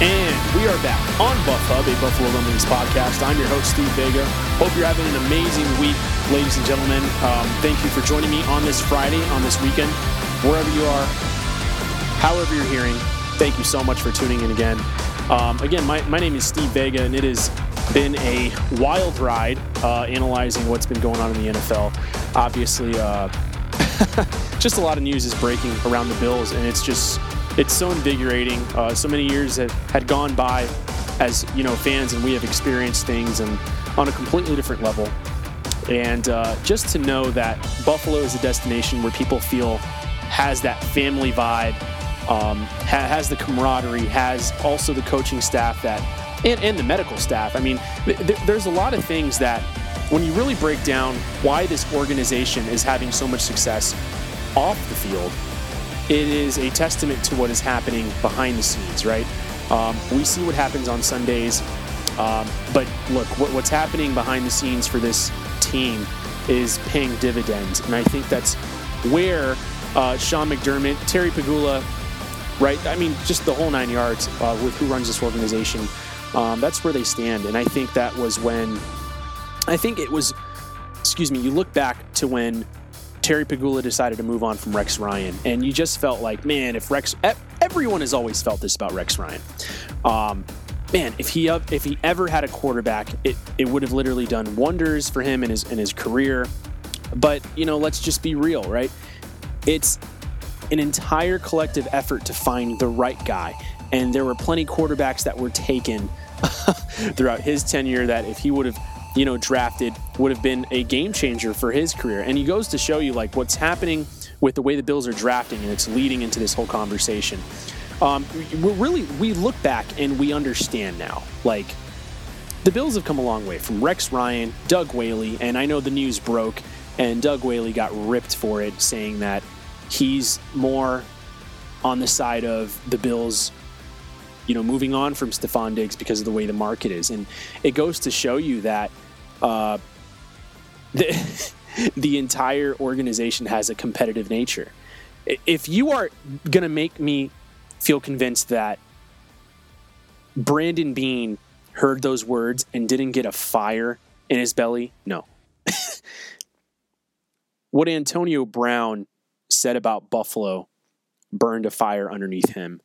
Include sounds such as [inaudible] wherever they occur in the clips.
And we are back on Buff Hub, a Buffalo Rumblings podcast. I'm your host, Steve Vega. Hope you're having an amazing week, ladies and gentlemen. Um, thank you for joining me on this Friday, on this weekend, wherever you are, however you're hearing. Thank you so much for tuning in again. Um, again, my, my name is Steve Vega, and it has been a wild ride uh, analyzing what's been going on in the NFL. Obviously, uh, [laughs] just a lot of news is breaking around the Bills, and it's just it's so invigorating. Uh, so many years have, had gone by as you know fans, and we have experienced things and on a completely different level. And uh, just to know that Buffalo is a destination where people feel has that family vibe, um, ha- has the camaraderie, has also the coaching staff that, and, and the medical staff. I mean, th- th- there's a lot of things that when you really break down why this organization is having so much success off the field, it is a testament to what is happening behind the scenes, right? Um, we see what happens on Sundays, um, but look, what, what's happening behind the scenes for this team is paying dividends, and I think that's where uh, Sean McDermott, Terry Pegula, right? I mean, just the whole nine yards uh, with who runs this organization. Um, that's where they stand, and I think that was when, I think it was, excuse me. You look back to when Terry Pegula decided to move on from Rex Ryan, and you just felt like, man, if Rex, everyone has always felt this about Rex Ryan. Um, man, if he if he ever had a quarterback, it, it would have literally done wonders for him in his in his career. But you know, let's just be real, right? It's an entire collective effort to find the right guy, and there were plenty quarterbacks that were taken [laughs] throughout his tenure that if he would have you know, drafted would have been a game changer for his career. And he goes to show you like what's happening with the way the Bills are drafting, and it's leading into this whole conversation. Um, we're really we look back and we understand now, like the Bills have come a long way from Rex Ryan, Doug Whaley, and I know the news broke, and Doug Whaley got ripped for it, saying that he's more on the side of the Bills you know, moving on from Stefon Diggs because of the way the market is. And it goes to show you that uh, the, [laughs] the entire organization has a competitive nature. If you are going to make me feel convinced that Brandon Beane heard those words and didn't get a fire in his belly, no. [laughs] what Antonio Brown said about Buffalo burned a fire underneath him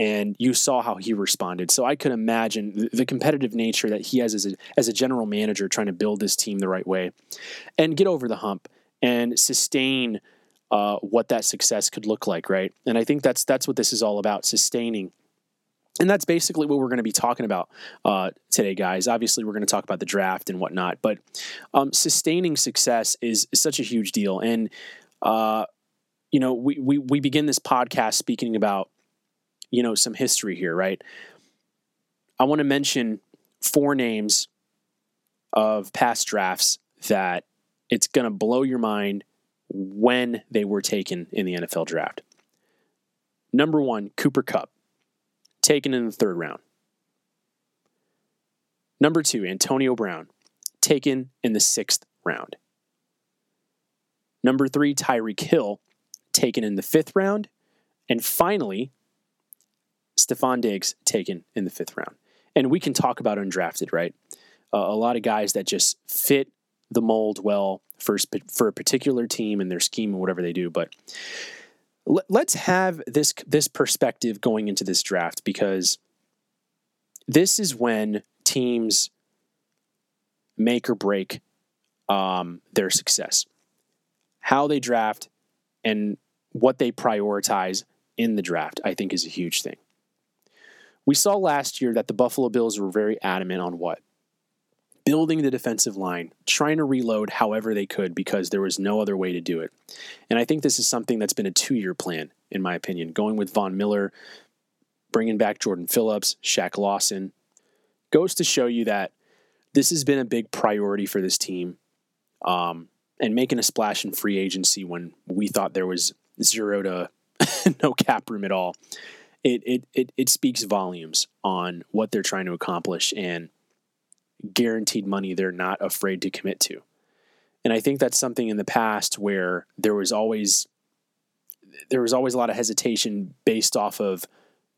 and you saw how he responded. So I could imagine the competitive nature that he has as a, as a general manager trying to build this team the right way and get over the hump and sustain uh, what that success could look like, right? And I think that's that's what this is all about, sustaining. And that's basically what we're going to be talking about uh, today, guys. Obviously, we're going to talk about the draft and whatnot, but um, sustaining success is, is, such a huge deal. And uh, you know, we, we we begin this podcast speaking about you know some history here, right? I want to mention four names of past drafts that it's going to blow your mind when they were taken in the NFL draft. Number one, Cooper Kupp, taken in the third round. Number two, Antonio Brown, taken in the sixth round. Number three, Tyreek Hill, taken in the fifth round. And finally, Stefon Diggs taken in the fifth round. And we can talk about undrafted, right? Uh, a lot of guys that just fit the mold well for, for a particular team and their scheme and whatever they do. But let's have this this perspective going into this draft because this is when teams make or break um, their success. How they draft and what they prioritize in the draft, I think, is a huge thing. We saw last year that the Buffalo Bills were very adamant on what? Building the defensive line, trying to reload however they could because there was no other way to do it. And I think this is something that's been a two year plan, in my opinion, going with Von Miller, bringing back Jordan Phillips, Shaq Lawson. Goes to show you that this has been a big priority for this team um, and making a splash in free agency when we thought there was zero to [laughs] no cap room at all. It, it it it speaks volumes on what they're trying to accomplish and guaranteed money they're not afraid to commit to. And I think that's something in the past where there was always there was always a lot of hesitation based off of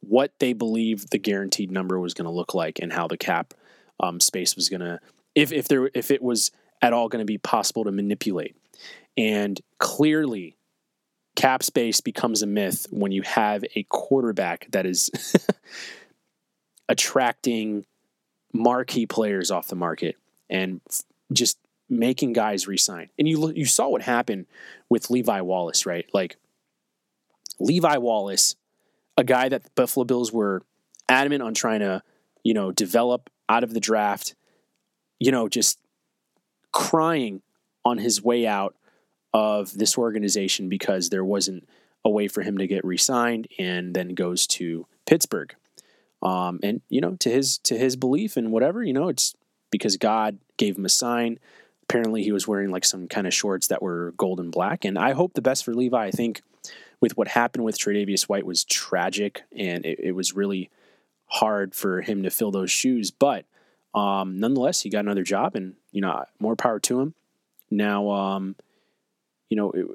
what they believed the guaranteed number was going to look like and how the cap um, space was going to if if there if it was at all going to be possible to manipulate. And clearly, cap space becomes a myth when you have a quarterback that is [laughs] attracting marquee players off the market and just making guys resign. And you you saw what happened with Levi Wallace, right? Like Levi Wallace, a guy that the Buffalo Bills were adamant on trying to, you know, develop out of the draft, you know, just crying on his way out of this organization because there wasn't a way for him to get re-signed and then goes to Pittsburgh. Um, and you know, to his to his belief and whatever, you know, it's because God gave him a sign. Apparently, he was wearing like some kind of shorts that were gold and black. And I hope the best for Levi. I think with what happened with Tre'Davious White was tragic, and it, it was really hard for him to fill those shoes. But um, nonetheless, he got another job, and you know, more power to him. Now, um, you know, it,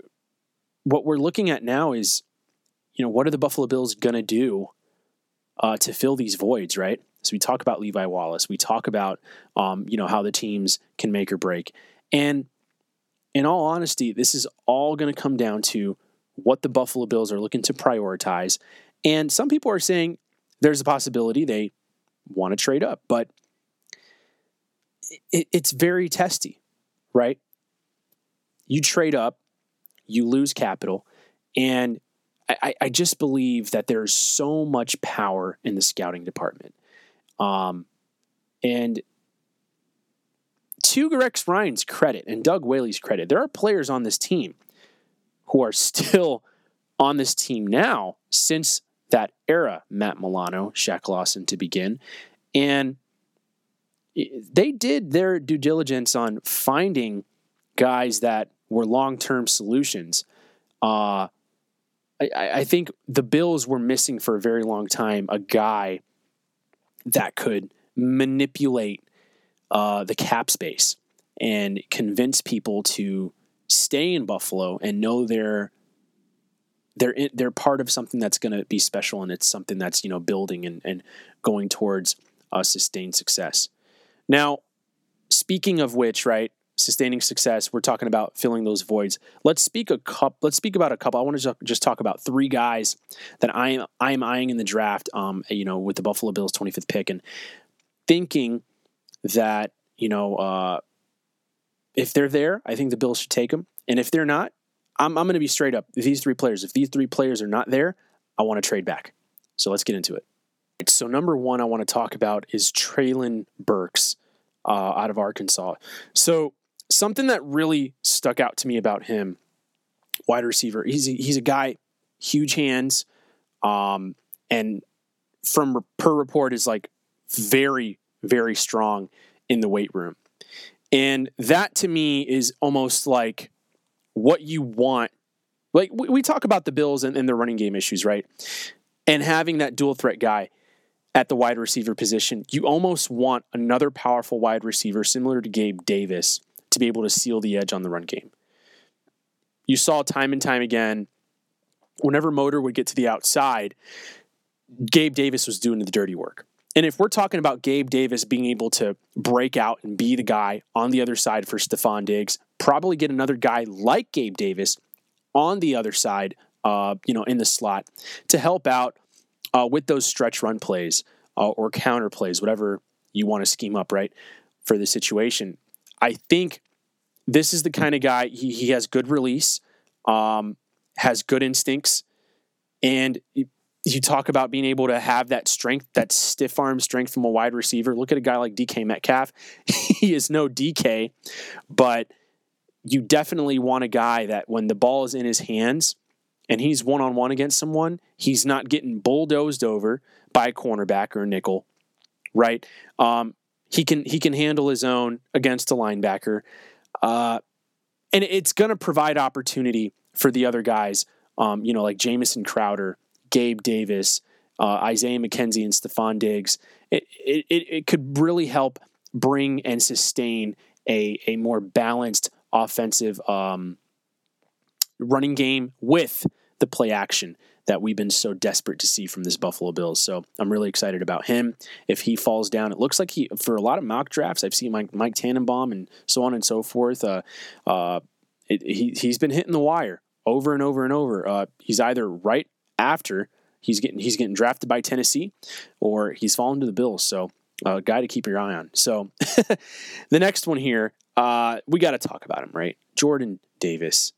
what we're looking at now is, you know, what are the Buffalo Bills gonna do uh, to fill these voids, right? So we talk about Levi Wallace, we talk about, um, you know, how the teams can make or break, and in all honesty, this is all going to come down to what the Buffalo Bills are looking to prioritize. And some people are saying there's a possibility they want to trade up, but it, it's very testy, right? You trade up, you lose capital, and I, I just believe that there's so much power in the scouting department. Um, and to Rex Ryan's credit and Doug Whaley's credit, there are players on this team who are still on this team now since that era, Matt Milano, Shaq Lawson to begin. And they did their due diligence on finding guys that were long term solutions. Uh, I, I, think the Bills were missing for a very long time a guy that could manipulate uh, the cap space and convince people to stay in Buffalo and know they're they're in, they're part of something that's going to be special and it's something that's you know building and, and going towards uh, sustained success. Now, speaking of which, right, sustaining success, we're talking about filling those voids. Let's speak a couple. Let's speak about a couple. I want to just talk about three guys that I am I am eyeing in the draft. Um, you know, with the Buffalo Bills 25th pick, and thinking that you know, uh, if they're there, I think the Bills should take them. And if they're not, I'm I'm going to be straight up. These three players, if these three players are not there, I want to trade back. So let's get into it. So number one I want to talk about is Treylon Burks uh, out of Arkansas. So something that really stuck out to me about him, wide receiver. He's a, he's a guy, huge hands, um, and from per report is like very very strong in the weight room, and that to me is almost like what you want. Like we, we talk about the Bills and, and their running game issues, right? And having that dual threat guy at the wide receiver position, you almost want another powerful wide receiver similar to Gabe Davis to be able to seal the edge on the run game. You saw time and time again, whenever Motor would get to the outside, Gabe Davis was doing the dirty work. And if we're talking about Gabe Davis being able to break out and be the guy on the other side for Stefon Diggs, probably get another guy like Gabe Davis on the other side, uh, you know, in the slot to help out uh, with those stretch run plays uh, or counter plays, whatever you want to scheme up, right, for the situation. I think this is the kind of guy, he, he has good release, um, has good instincts, and you talk about being able to have that strength, that stiff arm strength from a wide receiver. Look at a guy like DK Metcalf. [laughs] he is no DK, but you definitely want a guy that when the ball is in his hands and he's one on one against someone, he's not getting bulldozed over by a cornerback or a nickel, right? Um, he can he can handle his own against a linebacker, uh, and it's going to provide opportunity for the other guys. Um, you know, like Jamison Crowder Gabe Davis, uh, Isaiah McKenzie, and Stefon Diggs. It, it, it could really help bring and sustain a, a more balanced offensive um, running game with the play action that we've been so desperate to see from this Buffalo Bills. So I'm really excited about him. If he falls down, it looks like he for a lot of mock drafts I've seen Mike, Mike Tannenbaum and so on and so forth. Uh, uh, it, he he's been hitting the wire over and over and over. Uh, he's either right after he's getting he's getting drafted by Tennessee, or he's fallen to the Bills. So a uh, guy to keep your eye on. So [laughs] the next one here, uh, we got to talk about him, right? Jordan Davis,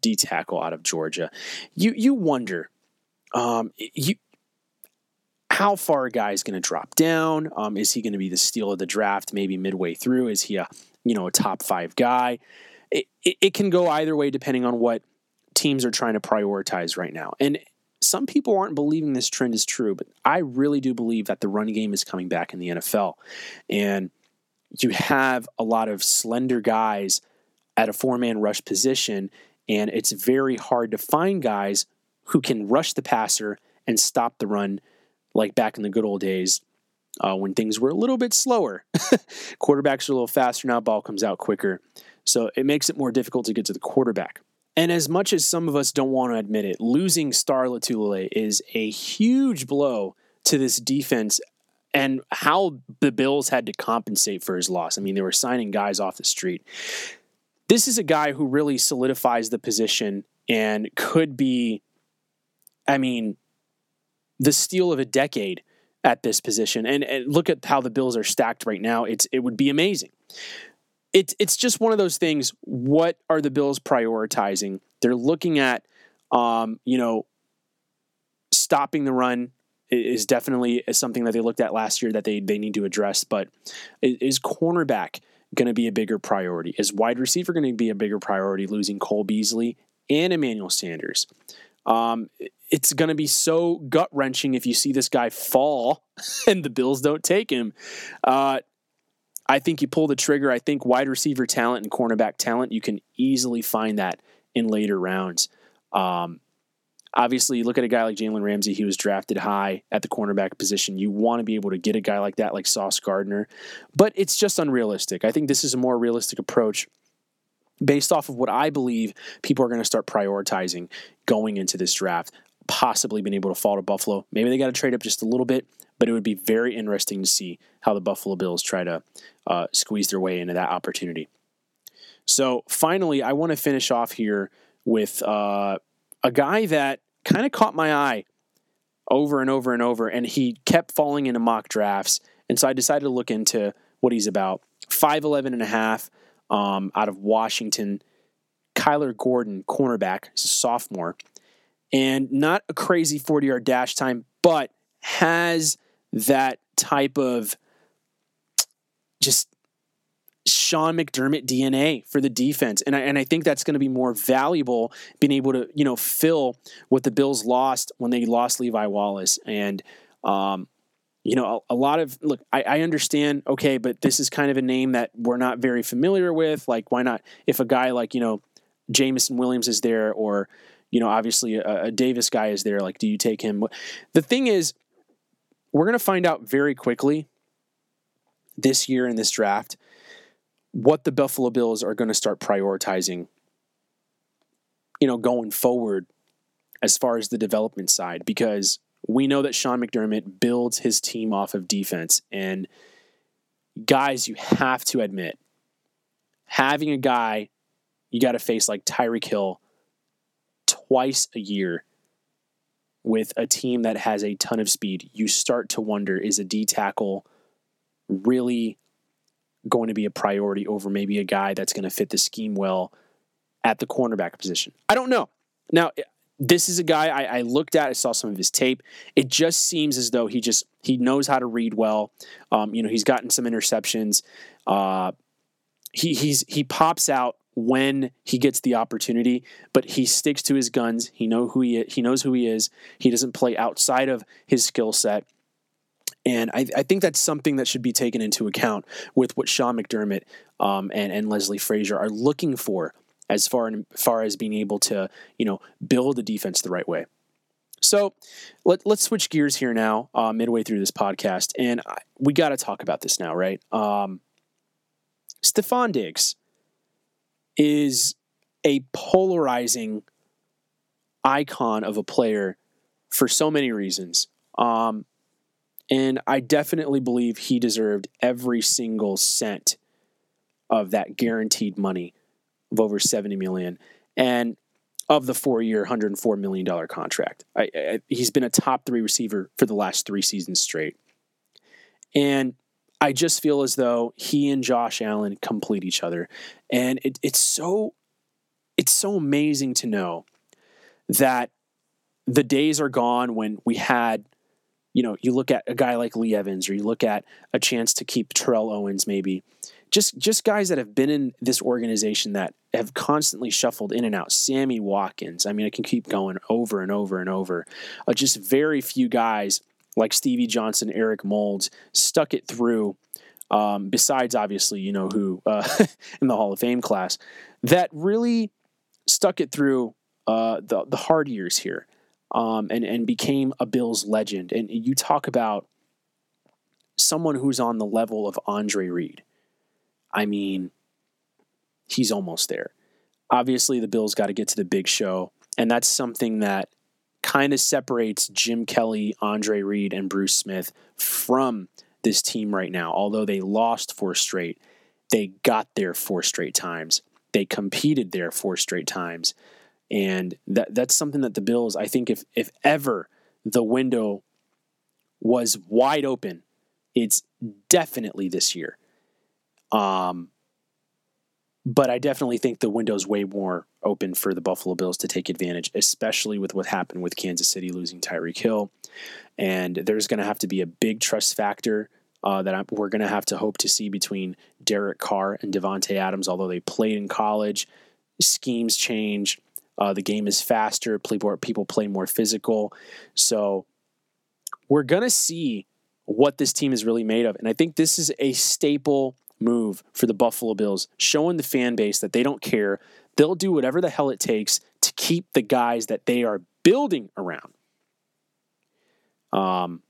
D tackle out of Georgia. You you wonder, um, you how far a guy is going to drop down? Um, is he going to be the steal of the draft? Maybe midway through, is he a you know a top five guy? It, it, it can go either way depending on what teams are trying to prioritize right now. And some people aren't believing this trend is true, but I really do believe that the run game is coming back in the NFL. And you have a lot of slender guys at a four man rush position, and it's very hard to find guys who can rush the passer and stop the run like back in the good old days uh, when things were a little bit slower. [laughs] Quarterbacks are a little faster now, ball comes out quicker. So it makes it more difficult to get to the quarterback. And as much as some of us don't want to admit it, losing Star Lotulelei is a huge blow to this defense and how the Bills had to compensate for his loss. I mean, they were signing guys off the street. This is a guy who really solidifies the position and could be, I mean, the steal of a decade at this position. And, and look at how the Bills are stacked right now. It's it would be amazing it's it's just one of those things. What are the Bills prioritizing? They're looking at, um, you know, stopping the run is definitely something that they looked at last year that they they need to address. But is cornerback going to be a bigger priority? Is wide receiver going to be a bigger priority? Losing Cole Beasley and Emmanuel Sanders. Um, it's going to be so gut wrenching if you see this guy fall [laughs] and the Bills don't take him. Uh, I think you pull the trigger. I think wide receiver talent and cornerback talent, you can easily find that in later rounds. Um, obviously, you look at a guy like Jalen Ramsey, he was drafted high at the cornerback position. You want to be able to get a guy like that, like Sauce Gardner, but it's just unrealistic. I think this is a more realistic approach based off of what I believe people are going to start prioritizing going into this draft. Possibly been able to fall to Buffalo. Maybe they got to trade up just a little bit but it would be very interesting to see how the Buffalo Bills try to uh, squeeze their way into that opportunity. So finally, I want to finish off here with uh, a guy that kind of caught my eye over and over and over, and he kept falling into mock drafts. And so I decided to look into what he's about. 5'11 and a half um, out of Washington. Kyler Gordon, cornerback, sophomore. And not a crazy 40 yard dash time, but has that type of just Sean McDermott DNA for the defense. And I, and I think that's going to be more valuable being able to, you know, fill what the Bills lost when they lost Levi Wallace. And, um, you know, a, a, lot of look, I, I, understand, okay, but this is kind of a name that we're not very familiar with. Like, why not? If a guy like, you know, Jameson Williams is there, or, you know, obviously a, a Davis guy is there, like, do you take him? The thing is, we're going to find out very quickly this year in this draft what the Buffalo Bills are going to start prioritizing, you know, going forward as far as the development side, because we know that Sean McDermott builds his team off of defense. And guys, you have to admit, having a guy you got to face like Tyreek Hill twice a year with a team that has a ton of speed, you start to wonder is a D tackle really going to be a priority over maybe a guy that's going to fit the scheme well at the cornerback position. I don't know. Now, this is a guy I, I, looked at. I saw some of his tape. It just seems as though he just he knows how to read well. Um, you know, he's gotten some interceptions. Uh, he he's he pops out when he gets the opportunity, but he sticks to his guns. He know who he is. he knows who he is. He doesn't play outside of his skill set. And I, I, think that's something that should be taken into account with what Sean McDermott um, and, and Leslie Frazier are looking for as far, in, far as being able to, you know, build a defense the right way. So let, us switch gears here now, uh, midway through this podcast, and I, we got to talk about this now, right? Um, Stefon Diggs is a polarizing icon of a player for so many reasons. Um, and I definitely believe he deserved every single cent of that guaranteed money of over 70 million and of the four-year 104 million dollar contract. I, I, he's been a top 3 receiver for the last 3 seasons straight. And I just feel as though he and Josh Allen complete each other. And it, it's so it's so amazing to know that the days are gone when we had you know, you look at a guy like Lee Evans, or you look at a chance to keep Terrell Owens, maybe. Just just guys that have been in this organization that have constantly shuffled in and out. Sammy Watkins. I mean, I can keep going over and over and over. Uh, just very few guys like Stevie Johnson, Eric Moulds stuck it through. Um, besides, obviously, you know who uh, [laughs] in the Hall of Fame class that really stuck it through uh, the the hard years here um, and and became a Bills legend. And you talk about someone who's on the level of Andre Reed. I mean, he's almost there. Obviously, the Bills got to get to the big show, and that's something that kind of separates Jim Kelly, Andre Reed, and Bruce Smith from this team right now. Although they lost four straight, they got there four straight times. They competed there four straight times. And that that's something that the Bills, I think, if if ever the window was wide open, it's definitely this year. Um, but I definitely think the window's way more open for the Buffalo Bills to take advantage, especially with what happened with Kansas City losing Tyreek Hill. And there's going to have to be a big trust factor uh, that I'm, we're going to have to hope to see between Derek Carr and Davante Adams, although they played in college. Schemes change. Uh, the game is faster. People play more physical. So we're going to see what this team is really made of. And I think this is a staple move for the Buffalo Bills, showing the fan base that they don't care. They'll do whatever the hell it takes to keep the guys that they are building around. Um,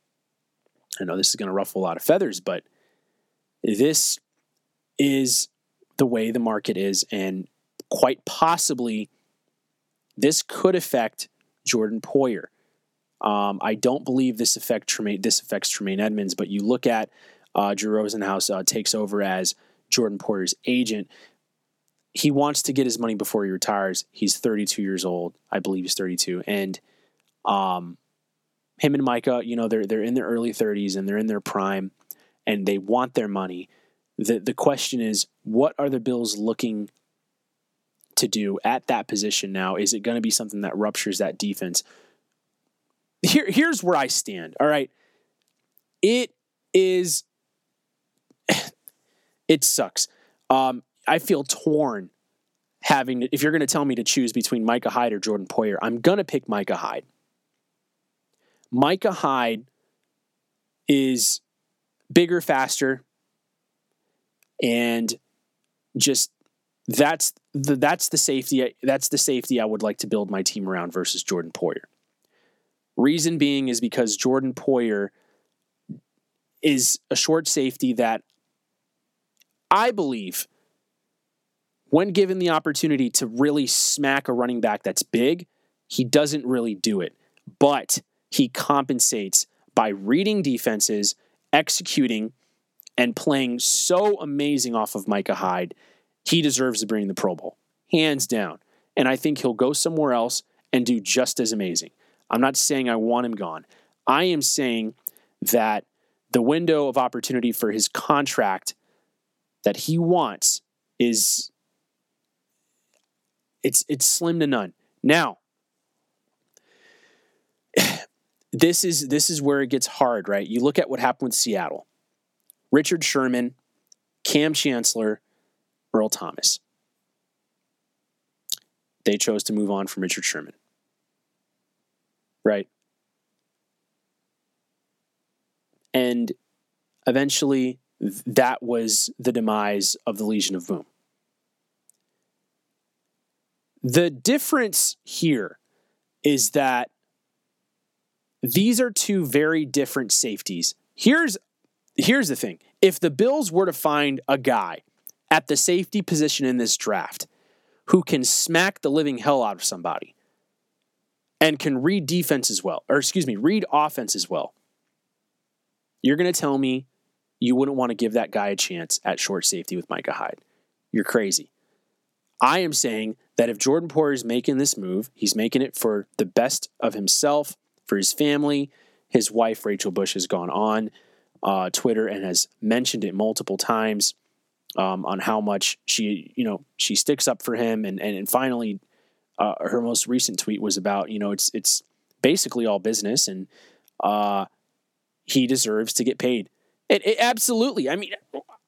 I know this is going to ruffle a lot of feathers, but this is the way the market is, and quite possibly this could affect Jordan Poyer. Um, I don't believe this affect Tremaine, this affects Tremaine Edmunds, but you look at uh, Drew Rosenhaus uh, takes over as Jordan Poyer's agent. He wants to get his money before he retires. He's 32 years old, I believe he's 32, and um, him and Micah, you know, they're they're in their early 30s and they're in their prime, and they want their money. the The question is, what are the Bills looking to do at that position now? Is it going to be something that ruptures that defense? Here, here's where I stand. All right. It is, it sucks. Um, I feel torn having, if you're going to tell me to choose between Micah Hyde or Jordan Poyer, I'm going to pick Micah Hyde. Micah Hyde is bigger, faster, and just that's the that's the safety that's the safety I would like to build my team around versus Jordan Poyer. Reason being is because Jordan Poyer is a short safety that I believe when given the opportunity to really smack a running back that's big, he doesn't really do it. But he compensates by reading defenses, executing, and playing so amazing off of Micah Hyde he deserves to bring the Pro Bowl, hands down. And I think he'll go somewhere else and do just as amazing. I'm not saying I want him gone. I am saying that the window of opportunity for his contract that he wants is it's it's slim to none. Now, [sighs] this is this is where it gets hard, right? You look at what happened with Seattle. Richard Sherman, Kam Chancellor, Earl Thomas. They chose to move on from Richard Sherman. Right? And eventually that was the demise of the Legion of Boom. The difference here is that these are two very different safeties. Here's here's the thing. If the Bills were to find a guy at the safety position in this draft who can smack the living hell out of somebody and can read defense as well, or excuse me, read offense as well, you're going to tell me you wouldn't want to give that guy a chance at short safety with Micah Hyde. You're crazy. I am saying that if Jordan Poyer is making this move, he's making it for the best of himself, for his family. His wife, Rachel Bush, has gone on uh, Twitter and has mentioned it multiple times um, on how much she, you know, she sticks up for him. And and, and finally, uh, her most recent tweet was about, you know, it's it's basically all business, and uh, he deserves to get paid. It, it absolutely. I mean,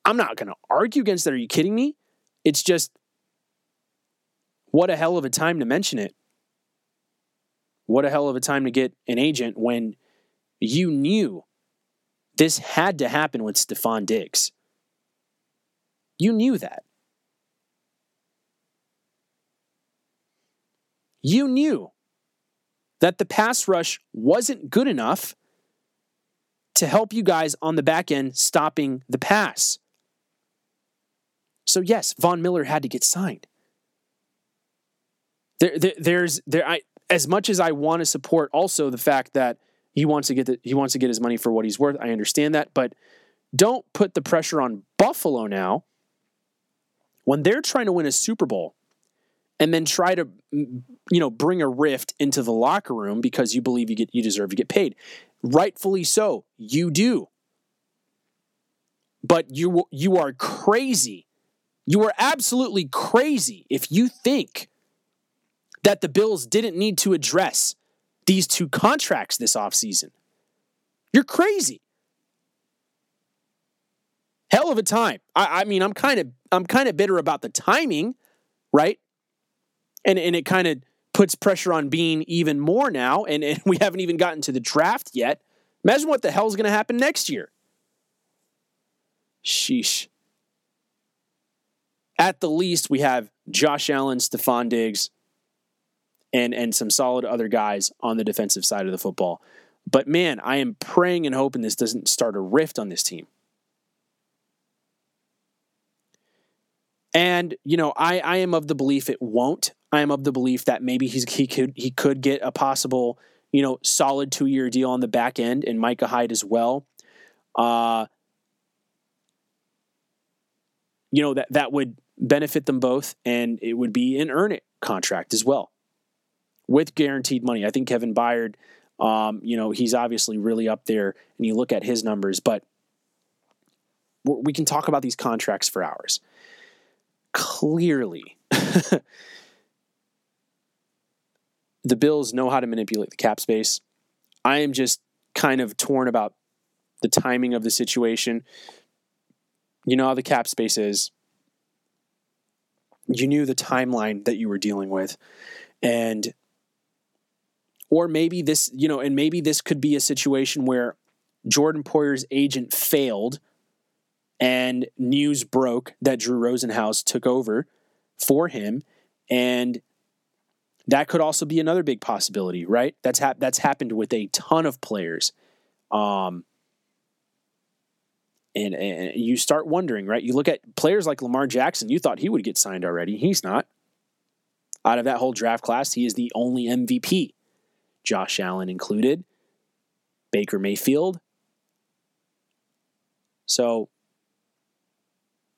I'm not going to argue against that. Are you kidding me? It's just what a hell of a time to mention it. What a hell of a time to get an agent when you knew this had to happen with Stefon Diggs. You knew that. You knew that the pass rush wasn't good enough to help you guys on the back end stopping the pass. So yes, Von Miller had to get signed. There, there there's there I as much as I want to support also the fact that he wants to get the, he wants to get his money for what he's worth. I understand that, but don't put the pressure on Buffalo now when they're trying to win a Super Bowl and then try to mm, you know bring a rift into the locker room because you believe you get you deserve to get paid. Rightfully so, you do. But you you are crazy. You are absolutely crazy if you think that the Bills didn't need to address these two contracts this offseason. You're crazy. Hell of a time. I, I mean, I'm kind of I'm kind of bitter about the timing, right? And and it kind of puts pressure on Beane even more now, and, and [laughs] we haven't even gotten to the draft yet. Imagine what the hell's going to happen next year. Sheesh. At the least, we have Josh Allen, Stefon Diggs, and and some solid other guys on the defensive side of the football. But man, I am praying and hoping this doesn't start a rift on this team. And you know, I I am of the belief it won't. I am of the belief that maybe he's he could he could get a possible you know solid two year deal on the back end and Micah Hyde as well. Uh, you know that that would benefit them both, and it would be an earn it contract as well with guaranteed money. I think Kevin Byard, um, you know, he's obviously really up there, and you look at his numbers, but we can talk about these contracts for hours. Clearly, [laughs] the Bills know how to manipulate the cap space. I am just kind of torn about the timing of the situation. You know how the cap space is. You knew the timeline that you were dealing with. And or maybe this, you know, and maybe this could be a situation where Jordan Poyer's agent failed and news broke that Drew Rosenhaus took over for him. And that could also be another big possibility, right? That's hap- that's happened with a ton of players. Um, and, and you start wondering, right? You look at players like Lamar Jackson, you thought he would get signed already. He's not. Out of that whole draft class, he is the only MVP. Josh Allen included, Baker Mayfield. So,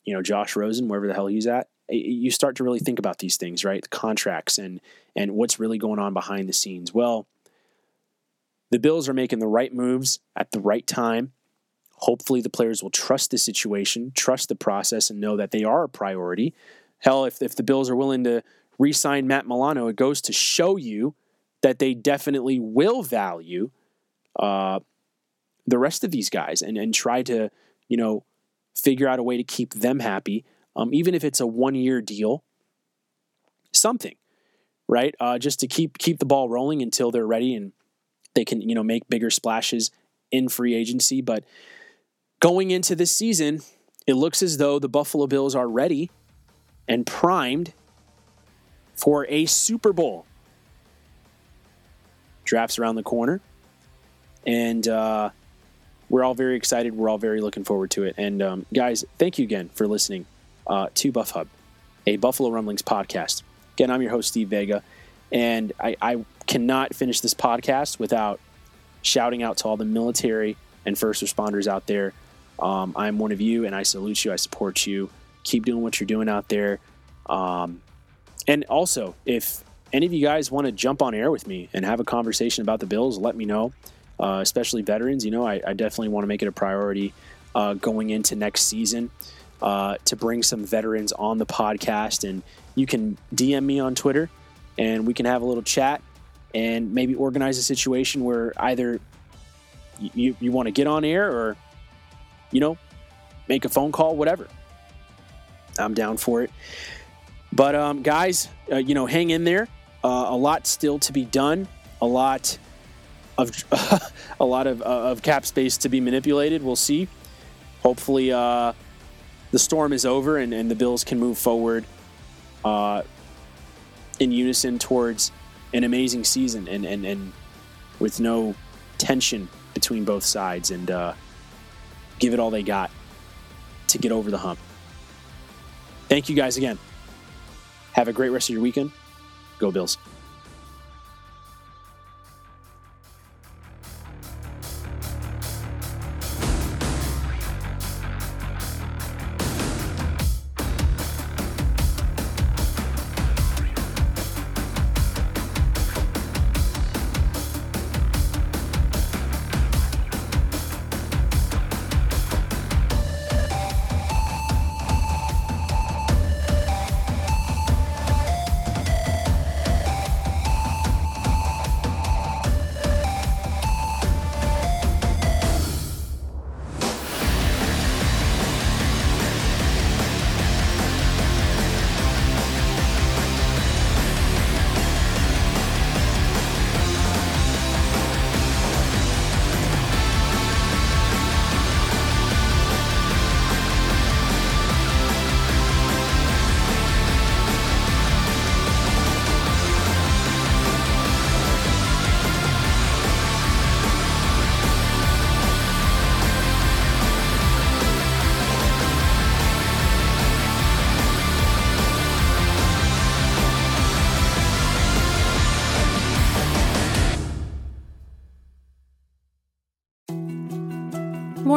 you know, Josh Rosen, wherever the hell he's at, you start to really think about these things, right? The contracts and and what's really going on behind the scenes. Well, the Bills are making the right moves at the right time. Hopefully, the players will trust the situation, trust the process, and know that they are a priority. Hell, if, if the Bills are willing to re sign Matt Milano, it goes to show you that they definitely will value uh, the rest of these guys and, and try to, you know, figure out a way to keep them happy, um, even if it's a one year deal, something, right? Uh, just to keep keep the ball rolling until they're ready and they can, you know, make bigger splashes in free agency. But going into this season, it looks as though the Buffalo Bills are ready and primed for a Super Bowl. Drafts around the corner. And uh, we're all very excited. We're all very looking forward to it. And um, guys, thank you again for listening uh, to Buff Hub, a Buffalo Rumblings podcast. Again, I'm your host, Steve Vega. And I, I cannot finish this podcast without shouting out to all the military and first responders out there. Um, I'm one of you, and I salute you. I support you. Keep doing what you're doing out there. Um, and also, if any of you guys want to jump on air with me and have a conversation about the Bills, let me know. Uh, especially veterans, you know, I, I definitely want to make it a priority uh, going into next season uh, to bring some veterans on the podcast. And you can DM me on Twitter, and we can have a little chat and maybe organize a situation where either you, you want to get on air or, you know, make a phone call, whatever. I'm down for it. But um, guys, uh, you know, hang in there. Uh, a lot still to be done. A lot of [laughs] a lot of, uh, of cap space to be manipulated. We'll see. Hopefully, uh, the storm is over and, and the Bills can move forward uh, in unison towards an amazing season and, and, and with no tension between both sides and uh, give it all they got to get over the hump. Thank you guys again. Have a great rest of your weekend. Go Bills.